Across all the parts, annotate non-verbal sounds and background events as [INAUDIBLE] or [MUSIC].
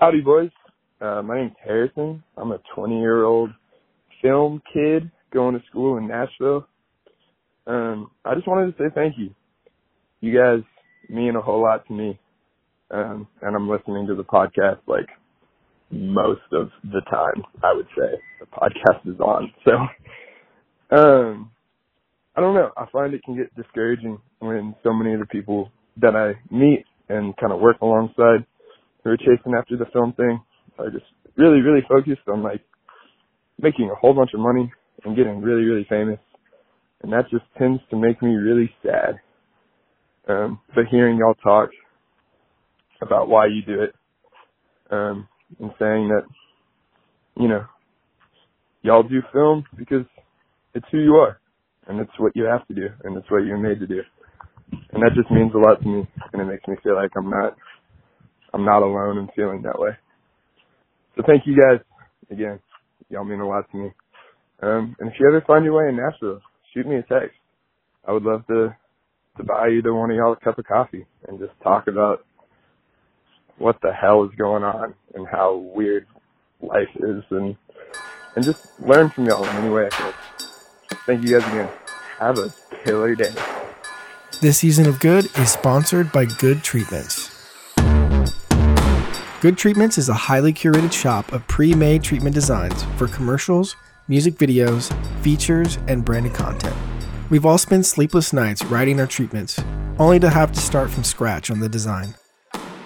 Howdy, boys. Uh, my name's Harrison. I'm a 20 year old film kid going to school in Nashville. Um, I just wanted to say thank you. You guys mean a whole lot to me. Um, and I'm listening to the podcast like most of the time, I would say the podcast is on. So, um, I don't know. I find it can get discouraging when so many of the people that I meet and kind of work alongside who are chasing after the film thing are just really, really focused on like making a whole bunch of money and getting really, really famous. And that just tends to make me really sad. Um, but hearing y'all talk about why you do it, um, and saying that, you know, y'all do film because it's who you are and it's what you have to do and it's what you're made to do. And that just means a lot to me and it makes me feel like I'm not I'm not alone in feeling that way. So thank you guys again. Y'all mean a lot to me. Um, and if you ever find your way in Nashville, shoot me a text. I would love to to buy either one of y'all a cup of coffee and just talk about what the hell is going on and how weird life is and and just learn from y'all in any way I can. Thank you guys again. Have a killer day. This season of Good is sponsored by Good Treatments. Good Treatments is a highly curated shop of pre made treatment designs for commercials, music videos, features, and branded content. We've all spent sleepless nights writing our treatments, only to have to start from scratch on the design.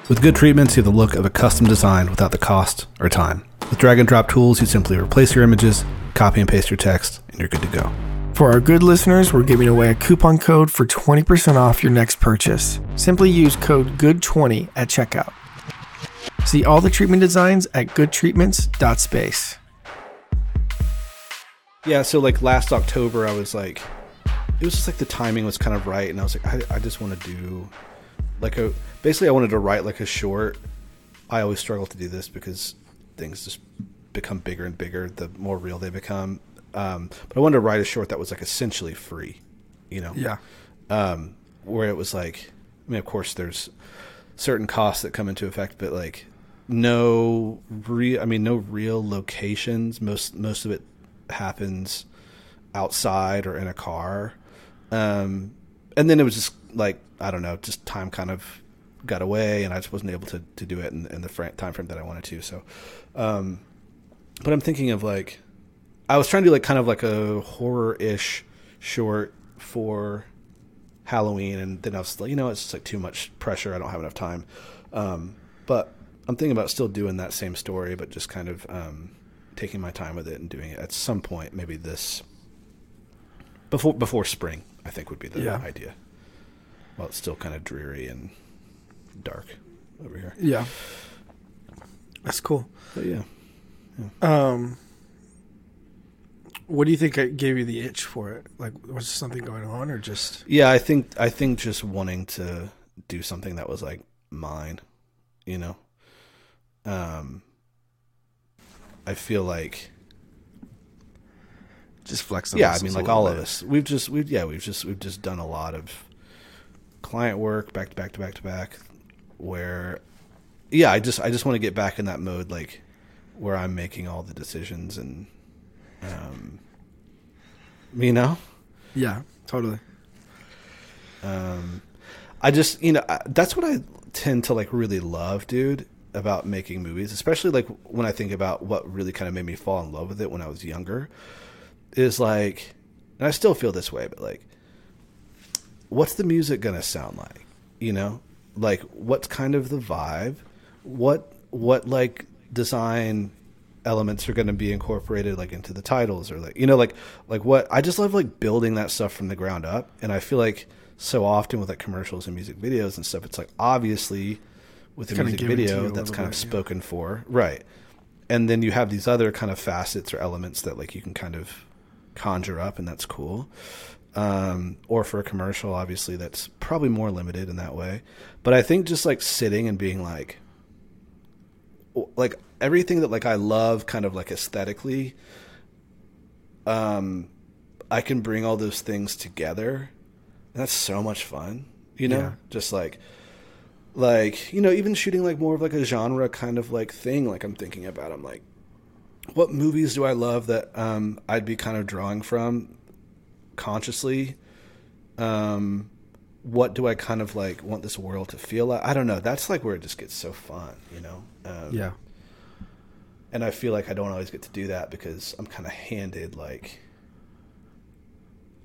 With good treatments, you have the look of a custom design without the cost or time. With drag and drop tools, you simply replace your images, copy and paste your text, and you're good to go. For our good listeners, we're giving away a coupon code for 20% off your next purchase. Simply use code GOOD20 at checkout. See all the treatment designs at goodtreatments.space. Yeah, so like last October, I was like, it was just like the timing was kind of right, and I was like, I, I just want to do like a basically, I wanted to write like a short. I always struggle to do this because things just become bigger and bigger the more real they become. Um, but I wanted to write a short that was like essentially free, you know? Yeah. Um, where it was like, I mean, of course, there's certain costs that come into effect, but like no real, I mean, no real locations. Most most of it happens outside or in a car. Um, and then it was just like I don't know, just time kind of got away, and I just wasn't able to to do it in, in the fr- time frame that I wanted to. So, um, but I'm thinking of like, I was trying to do like kind of like a horror ish short for Halloween, and then I was like, you know, it's just like too much pressure. I don't have enough time. Um, but I'm thinking about still doing that same story, but just kind of um, taking my time with it and doing it at some point, maybe this before before spring. I think would be the Yeah. idea. Well, it's still kind of dreary and dark over here. Yeah. That's cool. But yeah, Um, what do you think it gave you the itch for it? Like, was something going on, or just yeah. I think I think just wanting to do something that was like mine, you know. Um, I feel like just flex? On yeah, I mean, like little all of us, we've just we've yeah we've just we've just done a lot of client work back to back to back to back, where yeah, I just I just want to get back in that mode, like where I'm making all the decisions and um, you know. Yeah, totally. Um, I just, you know, I- that's what I tend to like really love, dude, about making movies, especially like when I think about what really kind of made me fall in love with it when I was younger, is like, and I still feel this way, but like, what's the music gonna sound like? You know, like what's kind of the vibe? What what like design elements are going to be incorporated like into the titles or like you know like like what I just love like building that stuff from the ground up. And I feel like so often with like commercials and music videos and stuff it's like obviously with a music given to you video that's kind of bit, yeah. spoken for. Right. And then you have these other kind of facets or elements that like you can kind of conjure up and that's cool. Um, or for a commercial obviously that's probably more limited in that way. But i think just like sitting and being like like everything that like i love kind of like aesthetically um i can bring all those things together. And that's so much fun you know? Yeah. just like like you know even shooting like more of like a genre kind of like thing like i'm thinking about i'm like what movies do i love that um i'd be kind of drawing from consciously? Um what do i kind of like want this world to feel like? I don't know. That's like where it just gets so fun you know? Um, Yeah. And i feel like i don't always get to do that because i'm kind of handed like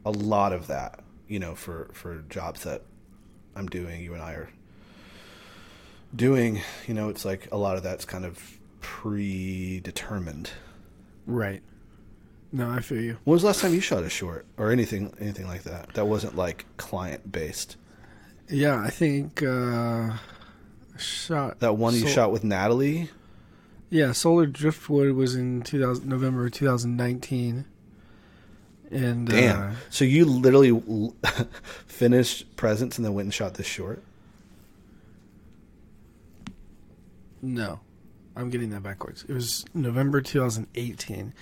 a lot of that you know for for jobs that i'm doing you and i are doing you know it's like a lot of that's kind of predetermined Right. No, I feel you. when was the last time you shot a short or anything anything like that that wasn't like client based Yeah, I think uh shot that one you Sol- shot with natalie Yeah, Solar Driftwood was in 2000 November 2019. And damn uh, so you literally l- [LAUGHS] finished presents and then went and shot this short no. I'm getting that backwards. It was November 2018.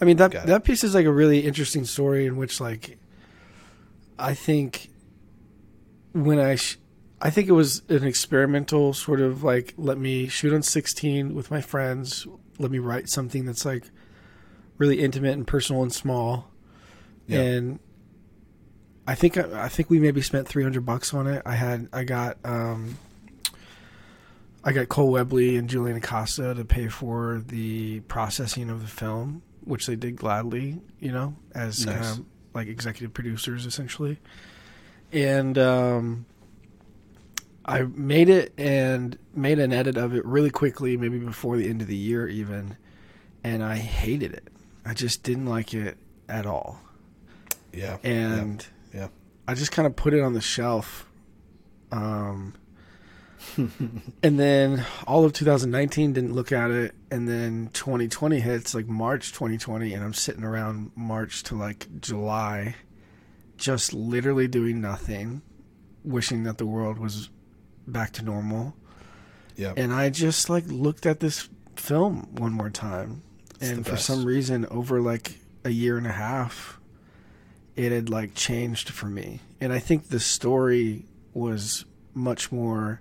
I mean that Got it. that piece is like a really interesting story in which like I think when I sh- I think it was an experimental sort of like let me shoot on 16 with my friends, let me write something that's like really intimate and personal and small. Yeah. And I think I think we maybe spent 300 bucks on it. I had I got um I got Cole Webley and Julian Acosta to pay for the processing of the film, which they did gladly, you know, as Nice. kind of like executive producers essentially. And um, I made it and made an edit of it really quickly, maybe before the end of the year even, and I hated it. I just didn't like it at all. yeah And yeah I just kind of put it on the shelf. Um, [LAUGHS] and then all of 2019 didn't look at it, and then 2020 hits like March 2020, and I'm sitting around March to like July, just literally doing nothing, wishing that the world was back to normal. yeah And I just like looked at this film one more time, It's and for some reason, over like a year and a half, it had like changed for me. And I think the story was much more,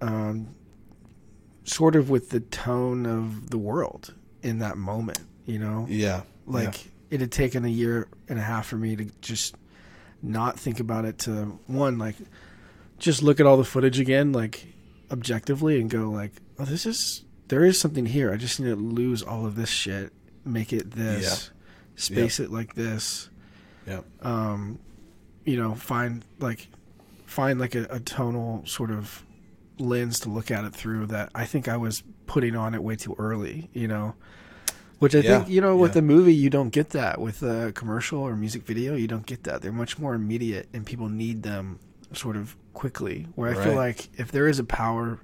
um, sort of with the tone of the world in that moment. You know, yeah like it had taken a year and a half for me to just not think about it to one like just look at all the footage again like objectively and go like oh this is there is something here. I just need to lose all of this shit. Make it this. Space it like this. Yeah. Um you know find like find like a, a tonal sort of lens to look at it through that i think i was putting on it way too early you know? Which i Yeah, think you know with yeah. a movie you don't get that. With a commercial or music video you don't get that. They're much more immediate and people need them sort of quickly where i feel like if there is a power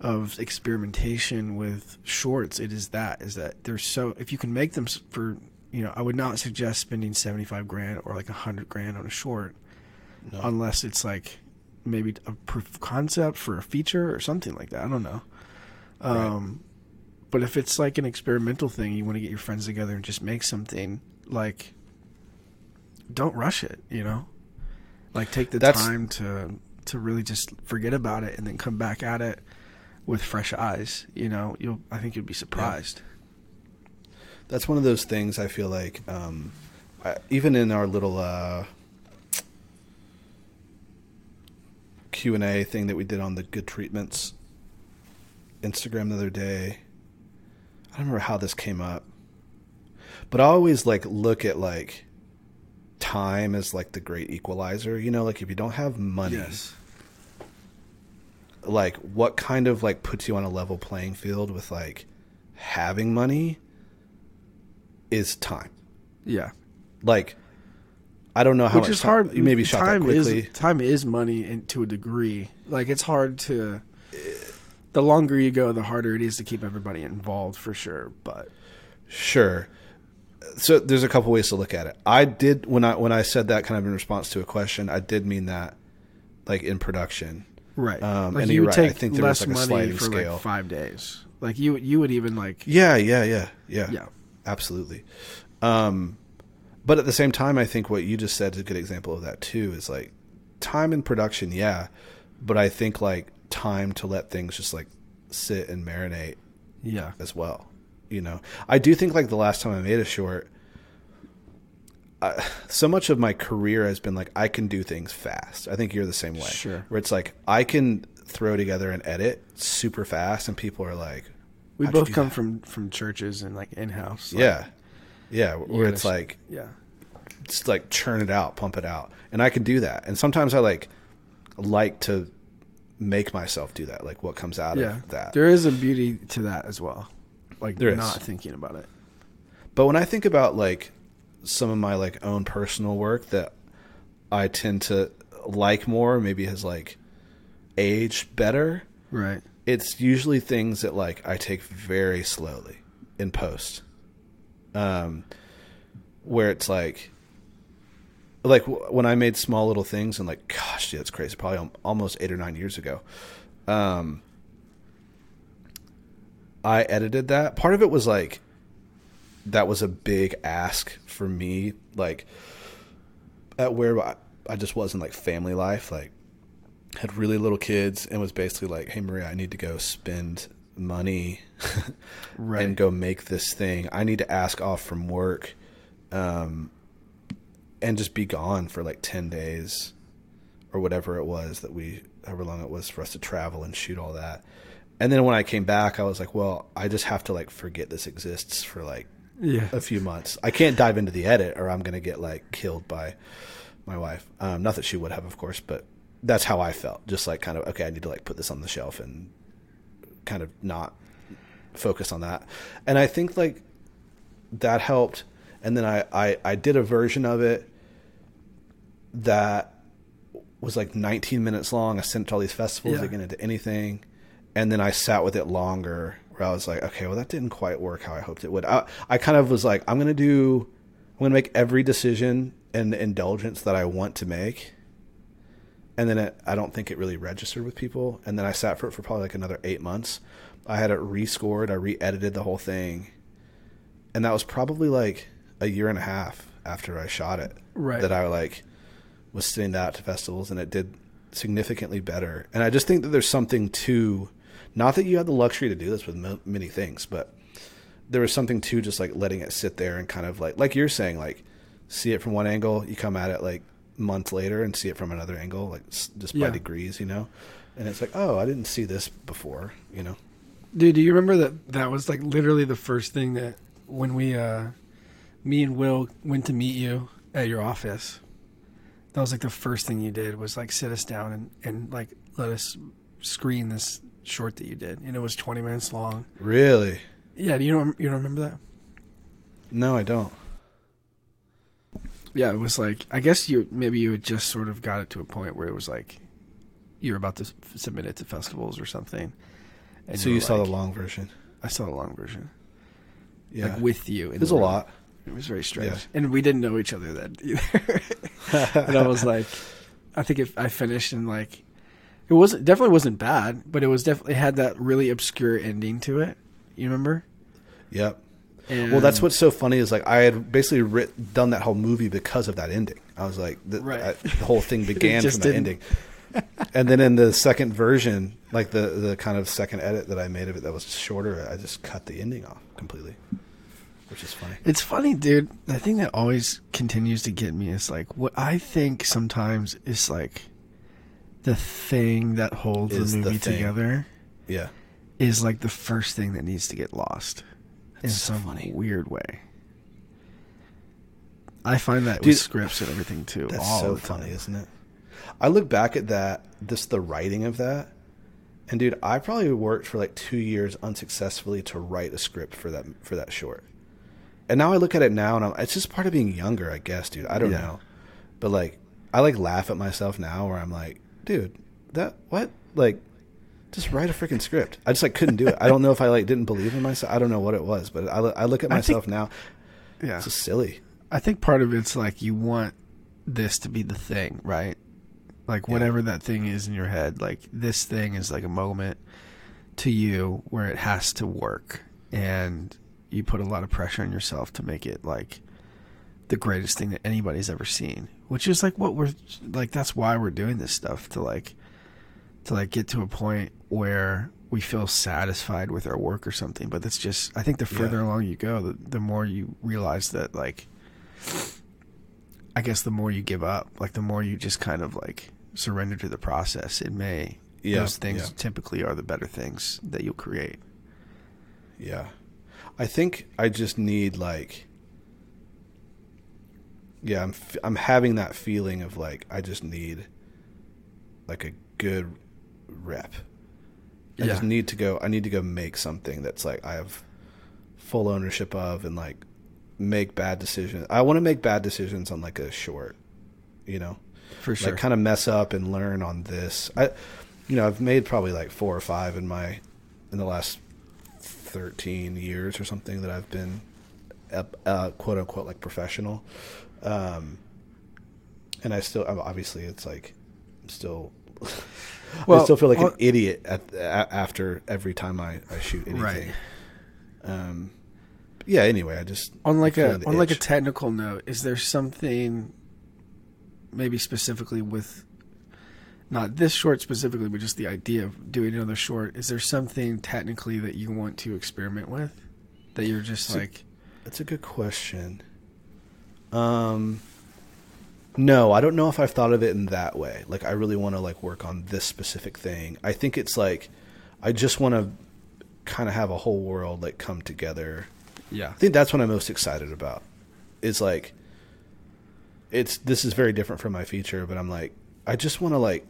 of experimentation with shorts it is that is that they're so if you can make them for you know i would not suggest spending 75 grand or like a 100 grand on a short No. unless it's like maybe a proof of concept for a feature or something like that i don't know. Um but if it's like an experimental thing you want to get your friends together and just make something like don't rush it you know like take the That's- time to to really just forget about it and then come back at it with fresh eyes you know you'll i think you'd be surprised that's one of those things I feel like, um, I, even in our little uh, Q and A thing that we did on the good treatments Instagram the other day. I don't remember how this came up, but I always like look at like time is like the great equalizer. You know, like if you don't have money, like what kind of like puts you on a level playing field with like having money is time. yeah Like I don't know how which much is time- hard You maybe shot that time quickly. is time is money in, to a degree like it's hard to the longer you go the harder it is to keep everybody involved for sure but Sure. So there's a couple ways to look at it. I did when I when I said that kind of in response to a question, I did mean that like in production. right Um, like and you you're would right. I take think there was, less like, a money sliding for scale. like five days like you you would even like Yeah, yeah, yeah, yeah. yeah Absolutely. Um, but at the same time, I think what you just said is a good example of that too. Is like time in production, yeah, but I think like time to let things just like sit and marinate Yeah. as well. You know, I do think like the last time I made a short, I, so much of my career has been like I can do things fast. I think you're the same way. Sure. Where it's like I can throw together an edit super fast, and people are like, We both come that?" from from churches and like in house. yeah, yeah. Where it's gotta- like yeah. it's like churn it out, pump it out, and I can do that. And sometimes I like like to make myself do that. Like what comes out Yeah. of that. There is a beauty to that as well. Like There is. not thinking about it. But when I think about like some of my like own personal work that I tend to like more, maybe has like aged better, Right. it's usually things that like I take very slowly in post. Um where it's like like when I made small little things and like gosh, yeah, that's crazy. Probably almost 8 or 9 years ago. Um I edited that. Part of it was like that was a big ask for me like at where I, I just was in like family life like had really little kids and was basically like hey maria i need to go spend money [LAUGHS] Right. and go make this thing i need to ask off from work um, and just be gone for like 10 days or whatever it was that we however long it was for us to travel and shoot all that and then when i came back i was like well i just have to like forget this exists for like Yeah. a few months. I can't dive into the edit or I'm going to get like killed by my wife. Um, not that she would have, of course, but that's how I felt. Just like kind of, okay, I need to like put this on the shelf and kind of not focus on that. And I think like that helped. And then I, I, I did a version of it that was like 19 minutes long. I sent it to all these festivals Yeah. get into anything. And then I sat with it longer where I was like, okay, well, that didn't quite work how I hoped it would. I, I kind of was like, I'm going to do, I'm going to make every decision and indulgence that I want to make. And then it, I don't think it really registered with people. And then I sat for it for probably like another eight months. I had it rescored. I re-edited the whole thing. And that was probably like a year and a half after I shot it. Right. That I like was sending that out to festivals and it did significantly better. And I just think that there's something to, not that you have the luxury to do this with mo- many things, but there was something to just like letting it sit there and kind of like, like you're saying, like see it from one angle, you come at it like a month later and see it from another angle, like just by Yeah. degrees, you know? And it's like, oh, I didn't see this before, you know? Dude, do you remember that that was like literally the first thing that when we uh me and Will went to meet you at your office. That was like the first thing you did was like sit us down and, and like let us screen this short that you did. And it was 20 minutes long. Really? Yeah, do you don't you don't remember that? No, I don't. Yeah, it was like I guess you maybe you had just sort of got it to a point where it was like you were about to submit it to festivals or something. And so you were saw like- the long version. I saw the long version. Yeah. Like with you. it was a lot. It was very strange, Yeah. and we didn't know each other then either. [LAUGHS] and I was [LAUGHS] like, I think if I finished and like, it wasn't definitely wasn't bad, but it was definitely had that really obscure ending to it. You remember? Yep. And Well, that's what's so funny is like I had basically writ- done that whole movie because of that ending. I was like, the, Right. I- the whole thing [LAUGHS] began from that didn't- ending. and then in the second version, like the the kind of second edit that I made of it that was shorter, I just cut the ending off completely, which is funny. It's funny, dude. The thing that always continues to get me is like what I think sometimes is like the thing that holds the the movie thing. together Yeah. is like the first thing that needs to get lost in so some funny. weird way. I find that Dude, with scripts and everything too. That's so the funny, isn't it? I look back at that, just the writing of that, and dude, I probably worked for like two years unsuccessfully to write a script for that for that short. And now I look at it now, and I'm, it's just part of being younger, I guess, dude. I don't Yeah. know, but like, I like laugh at myself now, where I'm like, dude, that what like. Just write a freaking script. I just like couldn't do it. I don't know if I like didn't believe in myself. I don't know what it was, but I, I look at I think- myself now. Yeah, It's just silly. I think part of it's like you want this to be the thing, right? Like Yeah. whatever that thing is in your head, like this thing is like a moment to you where it has to work, and you put a lot of pressure on yourself to make it like the greatest thing that anybody's ever seen. Which is like what we're like. That's why we're doing this stuff to like to like get to a point where we feel satisfied with our work or something. But that's just I think the further Yeah. along you go, the, the more you realize that like I guess the more you give up, like the more you just kind of like surrender to the process. It may Yeah, those things yeah. typically are the better things that you'll create. Yeah. I think I just need like Yeah, I'm f- I'm having that feeling of like I just need like a good rep. I just need to go I need to go make something that's like I have full ownership of and like make bad decisions. I want to make bad decisions on like a short, you know. For sure. Like kind of mess up and learn on this. I you know, I've made probably like 4 or 5 in my in the last 13 years or something that I've been uh, uh, quote unquote like professional. Um, and I still, obviously, it's like, I'm still, [LAUGHS] Well, I still feel like an idiot at, after every time I, I shoot anything. Right. Um, yeah. Anyway, I just on like a on like a technical note, is there something maybe specifically with not this short specifically, but just the idea of doing another short? Is there something technically that you want to experiment with that you're just like That's a good question. Um, no, I don't know if I've thought of it in that way. Like, I really want to like work on this specific thing. I think it's like, I just want to kind of have a whole world like come together. yeah I think that's what I'm most excited about. Is like, it's this is very different from my feature, but I'm like, I just want to like,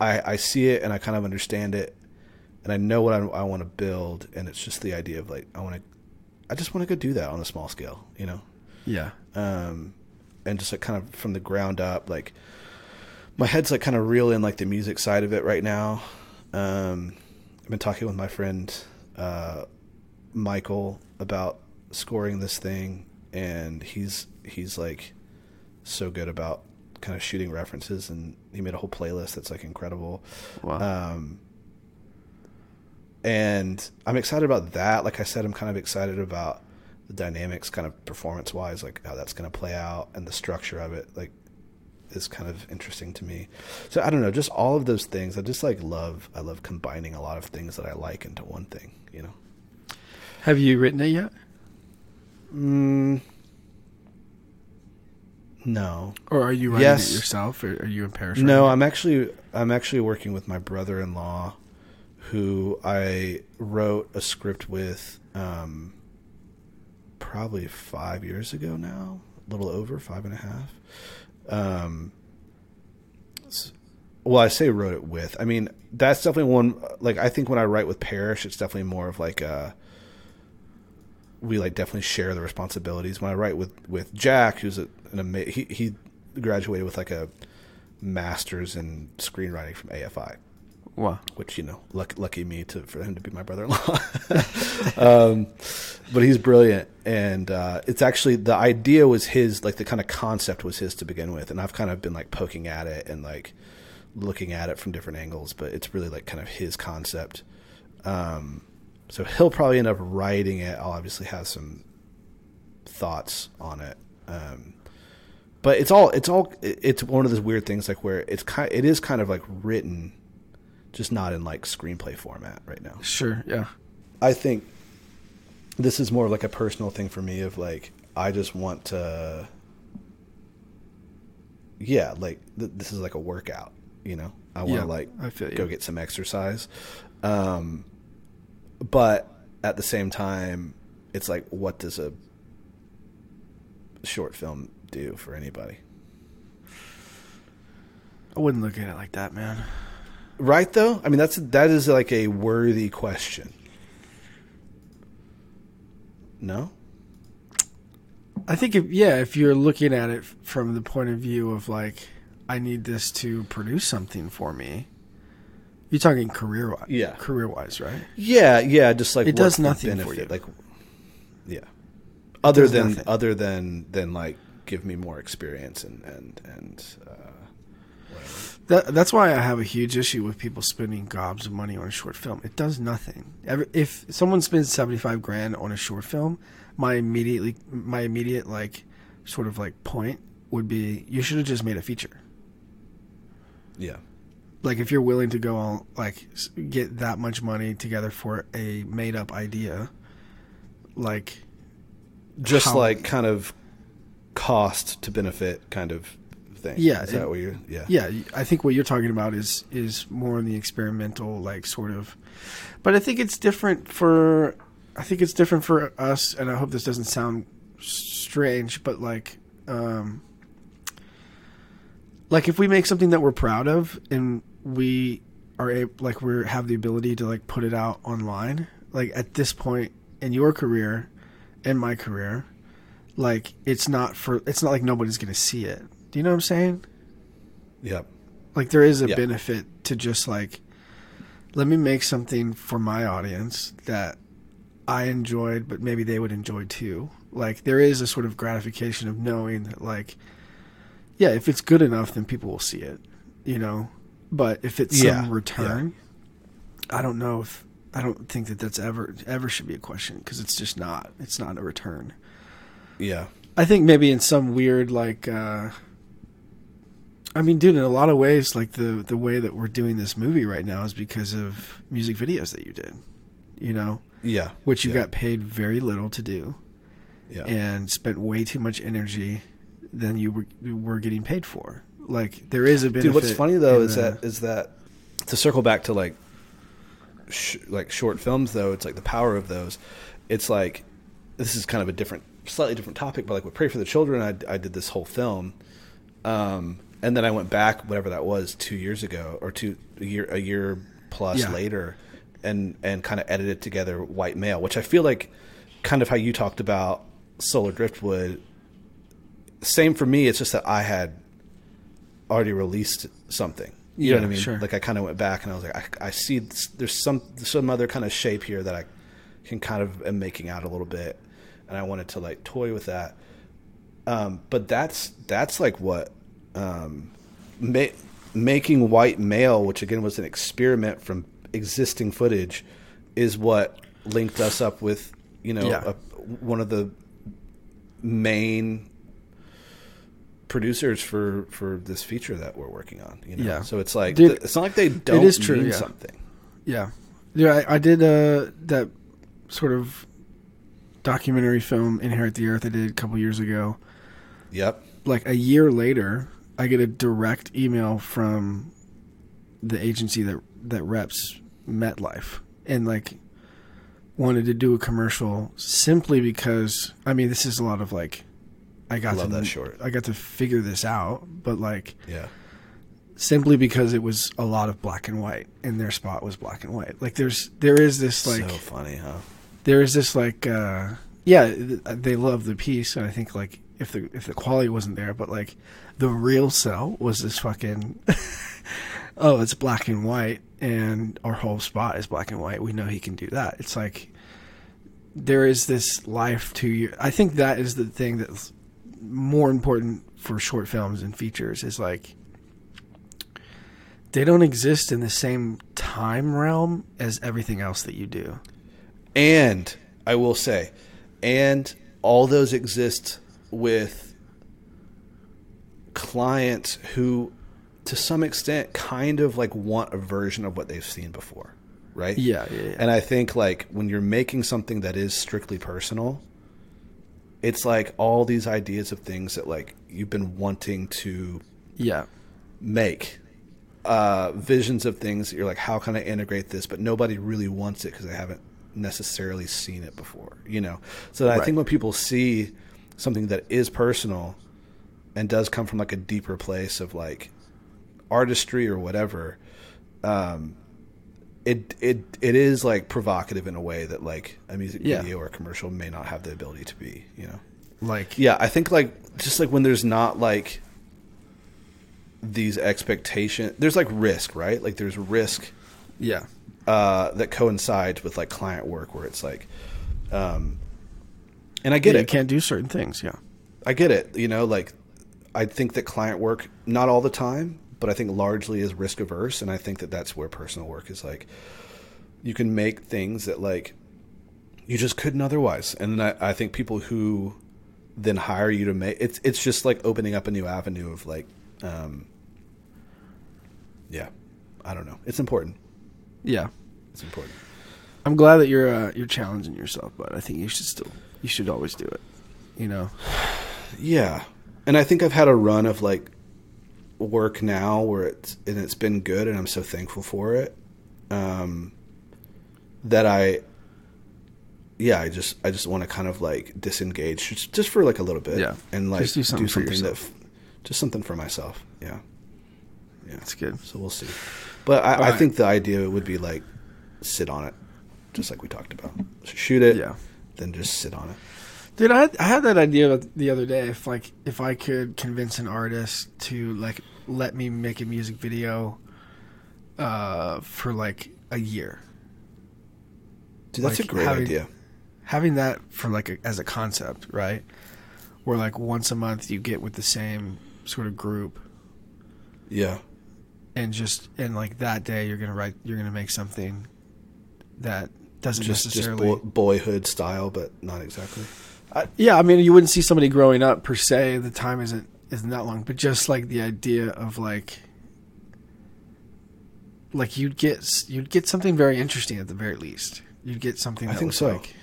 I I see it and I kind of understand it, and I know what I, I want to build, and it's just the idea of like I want to, I just want to go do that on a small scale, you know, yeah um, and just like kind of from the ground up, like my head's like kind of real in like the music side of it right now. Um, I've been talking with my friend uh, Michael about scoring this thing, and he's he's like so good about kind of shooting references, and he made a whole playlist that's like incredible. wow Um, and I'm excited about that. Like I said, I'm kind of excited about the dynamics, kind of performance wise, like how that's going to play out, and the structure of it, like is kind of interesting to me. So I don't know, just all of those things. I just like love. I love combining a lot of things that I like into one thing. You know. have you written it yet Mm, no. or are you writing Yes. it yourself or are you in Parrish No, I'm actually I'm actually working with my brother-in-law, who I wrote a script with, um, probably five years ago now, a little over five and a half. Um, well, I say wrote it with. I mean, that's definitely one. Like, I think when I write with Parrish, it's definitely more of like a. We like definitely share the responsibilities. When I write with with Jack, who's a, an ama- he he graduated with like a master's in screenwriting from AFI? Wow which you know, lucky, lucky me to for him to be my brother-in-law. [LAUGHS] um, but he's brilliant, and uh, it's actually the idea was his, like the kind of concept was his to begin with, and I've kind of been like poking at it and like looking at it from different angles, but it's really like kind of his concept. Um, so he'll probably end up writing it. I'll obviously have some thoughts on it. Um, but it's all it's all it's one of those weird things like where it's kind it is kind of like written just not in like screenplay format right now. sure yeah I think this is more of like a personal thing for me of like I just want to yeah, like th- this is like a workout, you know. I want to Yeah, like I feel go get some exercise. Um but at the same time it's like what does a short film do for anybody? I wouldn't look at it like that man Right though? I mean that's that is like a worthy question. No? I think if yeah, if you're looking at it from the point of view of like, I need this to produce something for me. You're talking career wise, Yeah. career wise, right? Yeah, yeah, just like It does nothing for you. Like yeah. Other than nothing. other than than like give me more experience and and and uh. That, that's why I have a huge issue with people spending gobs of money on a short film. It does nothing. If someone spends seventy five grand on a short film, my immediately my immediate like sort of like point would be you should have just made a feature. Yeah. like if you're willing to go all like get that much money together for a made up idea, like just How- like kind of cost to benefit kind of thing. Yeah, is that it- what you? Yeah, yeah, I think what you're talking about is is more in the experimental like sort of, but I think it's different for I think it's different for us, and I hope this doesn't sound strange, but like. um like if we make something that we're proud of and we are able, like we have the ability to like put it out online like at this point in your career in my career like it's not for it's not like nobody's gonna see it do you know what i'm saying Yep. like there is a Yeah. benefit to just like let me make something for my audience that i enjoyed but maybe they would enjoy too like there is a sort of gratification of knowing that like yeah if it's good enough then people will see it you know but if it's Yeah, some return i don't know if i don't think that that's ever ever should be a question because it's just not it's not a return Yeah. I think maybe in some weird like uh I mean, dude, in a lot of ways, like the the way that we're doing this movie right now is because of music videos that you did, you know, Yeah. which you yeah. got paid very little to do Yeah. and spent way too much energy than you were, you were getting paid for. Like there is a benefit. Dude, what's funny though is the- that is that to circle back to like sh- like short films though, it's like the power of those. It's like this is kind of a different, slightly different topic, but like with Pray for the Children, I, I did this whole film, um, and then I went back, whatever that was, two years ago or two a year a year plus Yeah. later, and and kind of edited together White Male, which I feel like kind of how you talked about Solar Driftwood. Same for me. It's just that I had already released something. You know Yeah, what I mean? sure. Like I kind of went back and I was like, I, I see this, there's some some other kind of shape here that I can kind of am making out a little bit, and I wanted to like toy with that. Um, but that's that's like what um, ma- making white male, which again was an experiment from existing footage, is what linked us up with you know Yeah. a, one of the main producers for for this feature that we're working on. You know? Yeah. So it's like it's not like they don't is true, mean yeah. something. Yeah, yeah. I, I did uh, that sort of documentary film, "Inherit the Earth." I did a couple years ago. Yep. Like a year later, I get a direct email from the agency that that reps MetLife, and like wanted to do a commercial simply because I mean this is a lot of like I got Love to that short. I got to figure this out, but like Yeah. simply because it was a lot of black and white and their spot was black and white. Like there's there is this like so funny, huh? there is this like uh yeah they love the piece and I think like if the if the quality wasn't there but like the real sell was this fucking [LAUGHS] oh it's black and white and our whole spot is black and white. We know he can do that. It's like there is this life to you. I think that is the thing that's more important for short films and features is like they don't exist in the same time realm as everything else that you do. And I will say, and all those exist with clients who, to some extent, kind of like want a version of what they've seen before, right? Yeah, yeah, yeah. And I think like when you're making something that is strictly personal, it's like all these ideas of things that like you've been wanting to Yeah. make uh, visions of things that you're like, how can I integrate this? But nobody really wants it because they haven't necessarily seen it before, you know. So I think when people see something that is personal and does come from like a deeper place of like artistry or whatever, um, it it it is like provocative in a way that like a music Yeah. video or commercial may not have the ability to be, you know. Like Yeah, I think like just like when there's not like these expectation there's like risk, right? Like there's risk yeah. uh that coincides with like client work where it's like um and I get Yeah, it. You can't do certain things, yeah. I get it. You know, like I think that client work not all the time, but I think largely is risk averse and I think that that's where personal work is like you can make things that like you just couldn't otherwise. And then I, I think people who then hire you to make it's it's just like opening up a new avenue of like um yeah. I don't know. It's important. Yeah. It's important. I'm glad that you're uh, you're challenging yourself, but I think you should still you should always do it. You know. Yeah, and I think I've had a run of like work now where it's and it's been good, and I'm so thankful for it. Um, that I, yeah, I just I just want to kind of like disengage just, just for like a little bit, Yeah. and like Just do something for that, just something for myself, yeah, yeah. That's good. So we'll see, but I, I Alright. think the idea would be like sit on it, just like we talked about. Shoot it, Yeah. Then just sit on it. Dude, I had, I had that idea the other day. If like if I could convince an artist to like let me make a music video, uh, for like a year, Dude, that's Like a great having- idea. having that for like a, as a concept, right? Where like once a month you get with the same sort of group, Yeah. and just and like that day you're gonna write, you're gonna make something that doesn't just just necessarily. boy, boyhood style, but not exactly. Uh, yeah, I mean, you wouldn't see somebody growing up per se. The time isn't isn't that long, but just like the idea of like, like you'd get you'd get something very interesting at the very least. You'd get something. I think so. Like,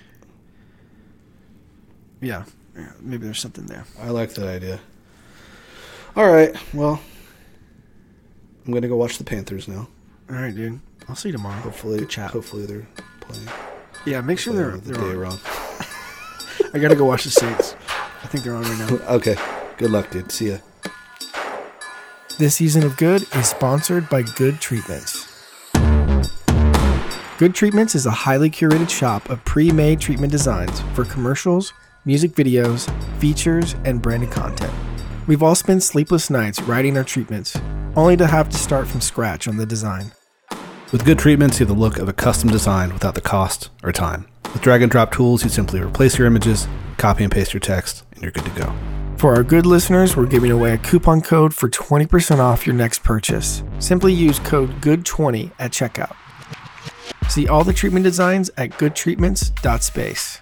yeah, maybe there's something there. I like that idea. All right, well, I'm gonna go watch the Panthers now. All right, dude. I'll see you tomorrow. Hopefully, hopefully they're Yeah, make sure they're, the they're day on. [LAUGHS] I gotta go watch the Saints. I think they're on right now. Okay, good luck, dude. See ya. This season of Good is sponsored by Good Treatments. Good Treatments is a highly curated shop of pre made treatment designs for commercials, music videos, features, and branded content. We've all spent sleepless nights writing our treatments, only to have to start from scratch on the design. With good treatments, you have the look of a custom design without the cost or time. With drag and drop tools, you simply replace your images, copy and paste your text, and you're good to go. For our good listeners, we're giving away a coupon code for 20% off your next purchase. Simply use code GOOD20 at checkout. See all the treatment designs at goodtreatments.space.